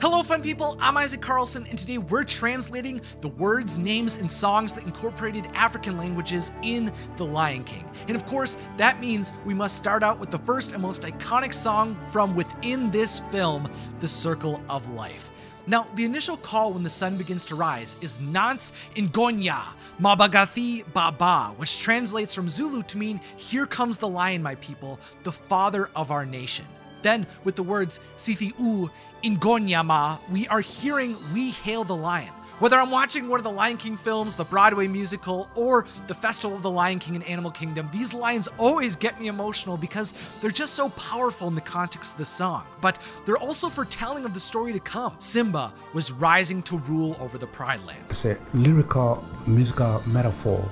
Hello, fun people. I'm Isaac Carlson, and today we're translating the words, names, and songs that incorporated African languages in The Lion King. And of course, that means we must start out with the first and most iconic song from within this film, The Circle of Life. Now, the initial call when the sun begins to rise is Nants Ingonyama Bagithi Baba, which translates from Zulu to mean, Here comes the lion, my people, the father of our nation. Then, with the words Sithi U Ingonyama, we are hearing We Hail the Lion. Whether I'm watching one of the Lion King films, the Broadway musical, or the Festival of the Lion King in Animal Kingdom, these lines always get me emotional because they're just so powerful in the context of the song. But they're also foretelling of the story to come. Simba was rising to rule over the Pride Land. It's a lyrical, musical metaphor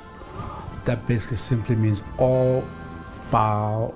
that basically simply means all bow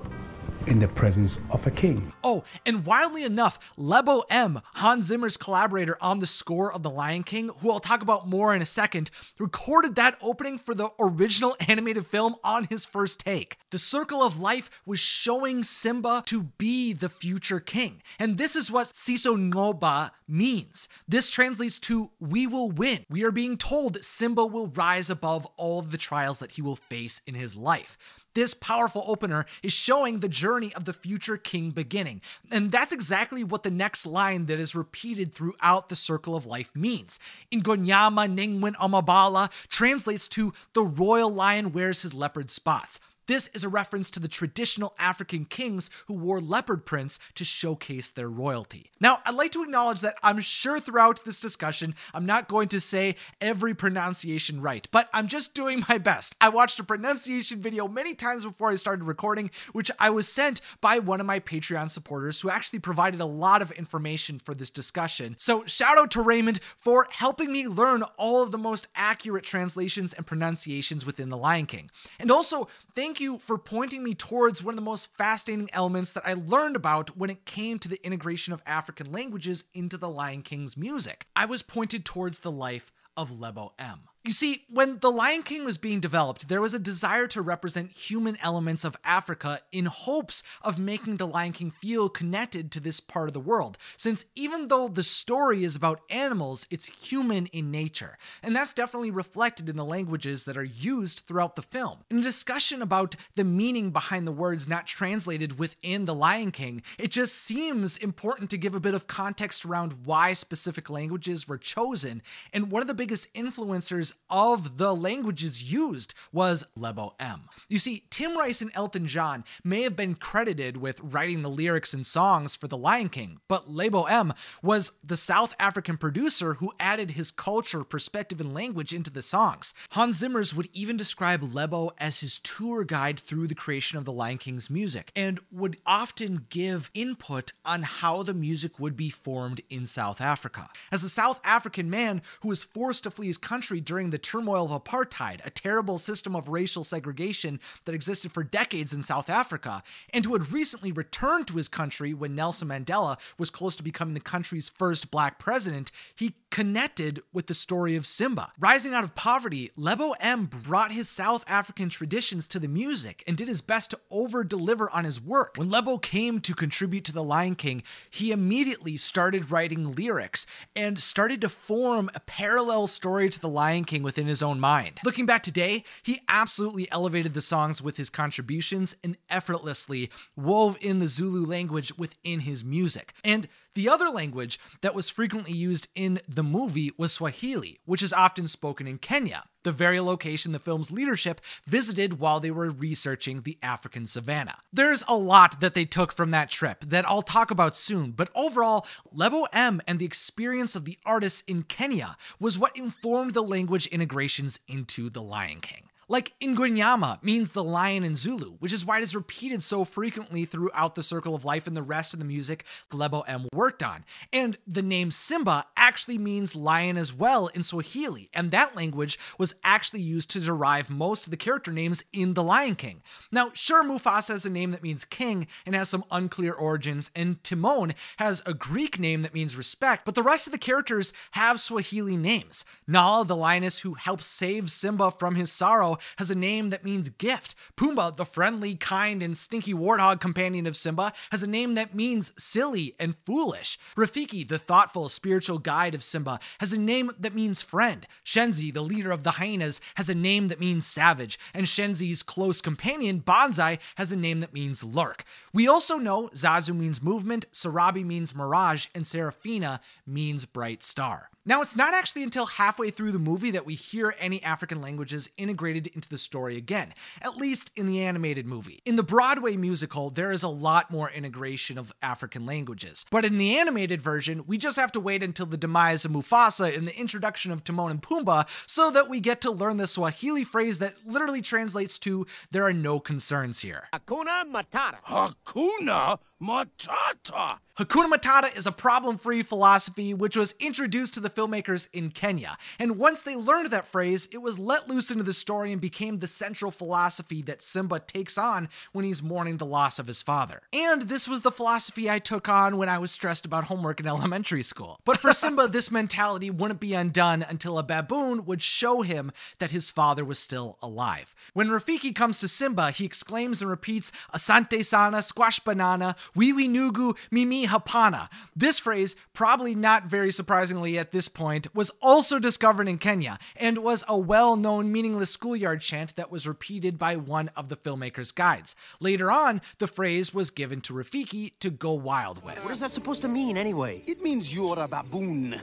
in the presence of a king. Oh, and wildly enough, Lebo M, Hans Zimmer's collaborator on the score of The Lion King, who I'll talk about more in a second, recorded that opening for the original animated film on his first take. The Circle of Life was showing Simba to be the future king. And this is what Siyo Nqoba means. This translates to we will win. We are being told that Simba will rise above all of the trials that he will face in his life. This powerful opener is showing the journey of the future king beginning. And that's exactly what the next line that is repeated throughout the circle of life means. Ingonyama Ningwin Amabala translates to the royal lion wears his leopard spots. This is a reference to the traditional African kings who wore leopard prints to showcase their royalty. Now, I'd like to acknowledge that I'm sure throughout this discussion, I'm not going to say every pronunciation right, but I'm just doing my best. I watched a pronunciation video many times before I started recording, which I was sent by one of my Patreon supporters who actually provided a lot of information for this discussion. So, shout out to Raymond for helping me learn all of the most accurate translations and pronunciations within The Lion King. And also, thank you for pointing me towards one of the most fascinating elements that I learned about when it came to the integration of African languages into the Lion King's music. I was pointed towards the life of Lebo M. You see, when The Lion King was being developed, there was a desire to represent human elements of Africa in hopes of making The Lion King feel connected to this part of the world. Since even though the story is about animals, it's human in nature. And that's definitely reflected in the languages that are used throughout the film. In a discussion about the meaning behind the words not translated within The Lion King, it just seems important to give a bit of context around why specific languages were chosen. And one of the biggest influencers of the languages used was Lebo M. You see, Tim Rice and Elton John may have been credited with writing the lyrics and songs for The Lion King, but Lebo M was the South African producer who added his culture, perspective, and language into the songs. Hans Zimmers would even describe Lebo as his tour guide through the creation of The Lion King's music and would often give input on how the music would be formed in South Africa. As a South African man who was forced to flee his country during during the turmoil of apartheid, a terrible system of racial segregation that existed for decades in South Africa, and who had recently returned to his country when Nelson Mandela was close to becoming the country's first black president, he connected with the story of Simba. Rising out of poverty, Lebo M brought his South African traditions to the music and did his best to over deliver on his work. When Lebo came to contribute to The Lion King, he immediately started writing lyrics and started to form a parallel story to The Lion King within his own mind. Looking back today, he absolutely elevated the songs with his contributions and effortlessly wove in the Zulu language within his music. And the other language that was frequently used in the movie was Swahili, which is often spoken in Kenya, the very location the film's leadership visited while they were researching the African savannah. There's a lot that they took from that trip that I'll talk about soon, but overall, Lebo M and the experience of the artists in Kenya was what informed the language integrations into The Lion King. Like Ingonyama means the lion in Zulu, which is why it is repeated so frequently throughout the Circle of Life and the rest of the music Lebo M worked on. And the name Simba actually means lion as well in Swahili, and that language was actually used to derive most of the character names in The Lion King. Now, sure, Mufasa has a name that means king and has some unclear origins, and Timon has a Greek name that means respect, but the rest of the characters have Swahili names. Nala, the lioness who helps save Simba from his sorrow, has a name that means gift. Pumbaa, the friendly, kind, and stinky warthog companion of Simba, has a name that means silly and foolish. Rafiki, the thoughtful, spiritual guide of Simba, has a name that means friend. Shenzi, the leader of the hyenas, has a name that means savage. And Shenzi's close companion, Banzai, has a name that means lurk. We also know Zazu means movement, Sarabi means mirage, and Serafina means bright star. Now, it's not actually until halfway through the movie that we hear any African languages integrated into the story again, at least in the animated movie. In the Broadway musical, there is a lot more integration of African languages, but in the animated version, we just have to wait until the demise of Mufasa and the introduction of Timon and Pumbaa so that we get to learn the Swahili phrase that literally translates to, There are no concerns here. Hakuna Matata. Hakuna Matata. Hakuna Matata is a problem free philosophy which was introduced to the filmmakers in Kenya. And once they learned that phrase, it was let loose into the story and became the central philosophy that Simba takes on when he's mourning the loss of his father. And this was the philosophy I took on when I was stressed about homework in elementary school. But for Simba, this mentality wouldn't be undone until a baboon would show him that his father was still alive. When Rafiki comes to Simba, he exclaims and repeats, Asante sana, squash banana, wewe nugu, mimi hapana. This phrase, probably not very surprisingly at this point, was also discovered in Kenya and was a well known meaningless schoolyard chant that was repeated by one of the filmmaker's guides. Later on, the phrase was given to Rafiki to go wild with. What is that supposed to mean anyway? It means you're a baboon.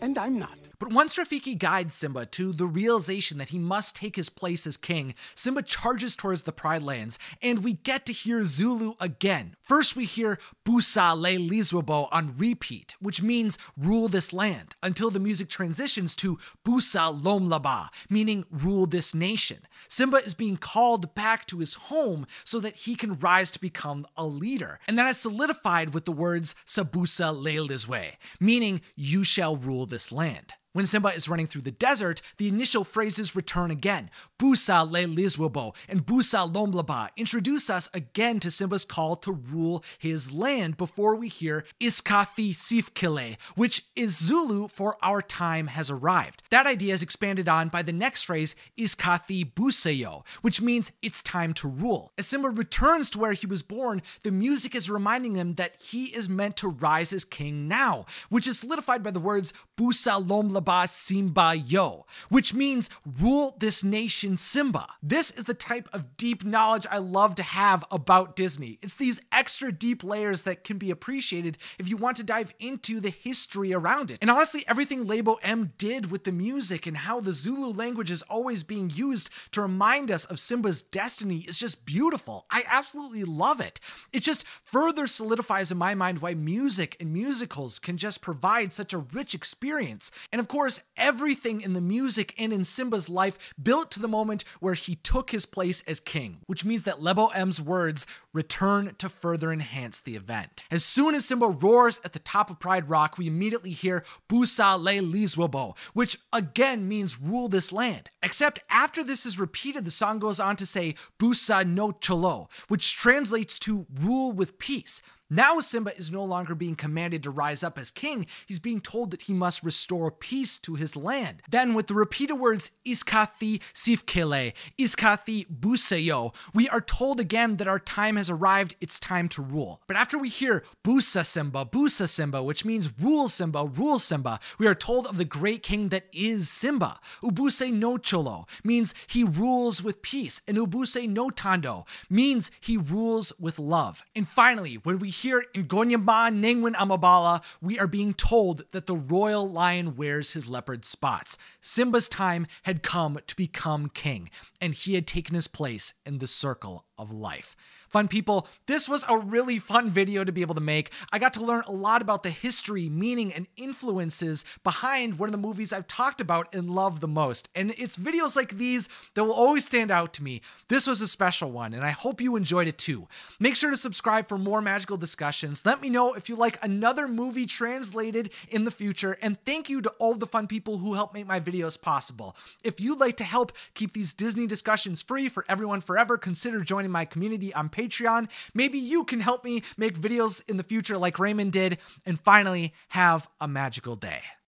And I'm not. But once Rafiki guides Simba to the realization that he must take his place as king, Simba charges towards the Pride Lands, and we get to hear Zulu again. First, we hear Busa Le Lizwabo on repeat, which means rule this land, until the music transitions to Busa Lomlaba, meaning rule this nation. Simba is being called back to his home so that he can rise to become a leader. And that is solidified with the words Sabusa Le Lizwe, meaning you shall rule this land. When Simba is running through the desert, the initial phrases return again. Busa le Lizwabo and Busa lomblaba introduce us again to Simba's call to rule his land before we hear Iskathi Sifkile, which is Zulu for our time has arrived. That idea is expanded on by the next phrase, Iskathi Buseyo, which means it's time to rule. As Simba returns to where he was born, the music is reminding him that he is meant to rise as king now, which is solidified by the words Busa lomblaba Simba Yo, which means rule this nation Simba. This is the type of deep knowledge I love to have about Disney. It's these extra deep layers that can be appreciated if you want to dive into the history around it. And honestly, everything Lebo M did with the music and how the Zulu language is always being used to remind us of Simba's destiny is just beautiful. I absolutely love it. It just further solidifies in my mind why music and musicals can just provide such a rich experience. And of course, everything in the music and in Simba's life built to the moment where he took his place as king, which means that Lebo M's words return to further enhance the event. As soon as Simba roars at the top of Pride Rock, we immediately hear Busa Le Lizwabo, which again means rule this land. Except after this is repeated, the song goes on to say Busa no Cholo, which translates to rule with peace. Now Simba is no longer being commanded to rise up as king, he's being told that he must restore peace to his land. Then, with the repeated words Iskathi Sifkele, Iskathi Buseyo, we are told again that our time has arrived, it's time to rule. But after we hear Busa Simba, Busa Simba, which means rule Simba, rule Simba, we are told of the great king that is Simba. Ubuse no Cholo means he rules with peace, and Ubuse no Tando means he rules with love. And finally, when we hear in Gonyama Nengwin Amabala, we are being told that the royal lion wears his leopard spots. Simba's time had come to become king, and he had taken his place in the circle of life. Fun people, this was a really fun video to be able to make. I got to learn a lot about the history, meaning, and influences behind one of the movies I've talked about and love the most. And it's videos like these that will always stand out to me. This was a special one, and I hope you enjoyed it too. Make sure to subscribe for more magical discussions. Let me know if you like another movie translated in the future, and thank you to all the fun people who help make my videos possible. If you'd like to help keep these Disney discussions free for everyone forever, consider joining my community on Patreon. Maybe you can help me make videos in the future like Raymond did. And finally, have a magical day.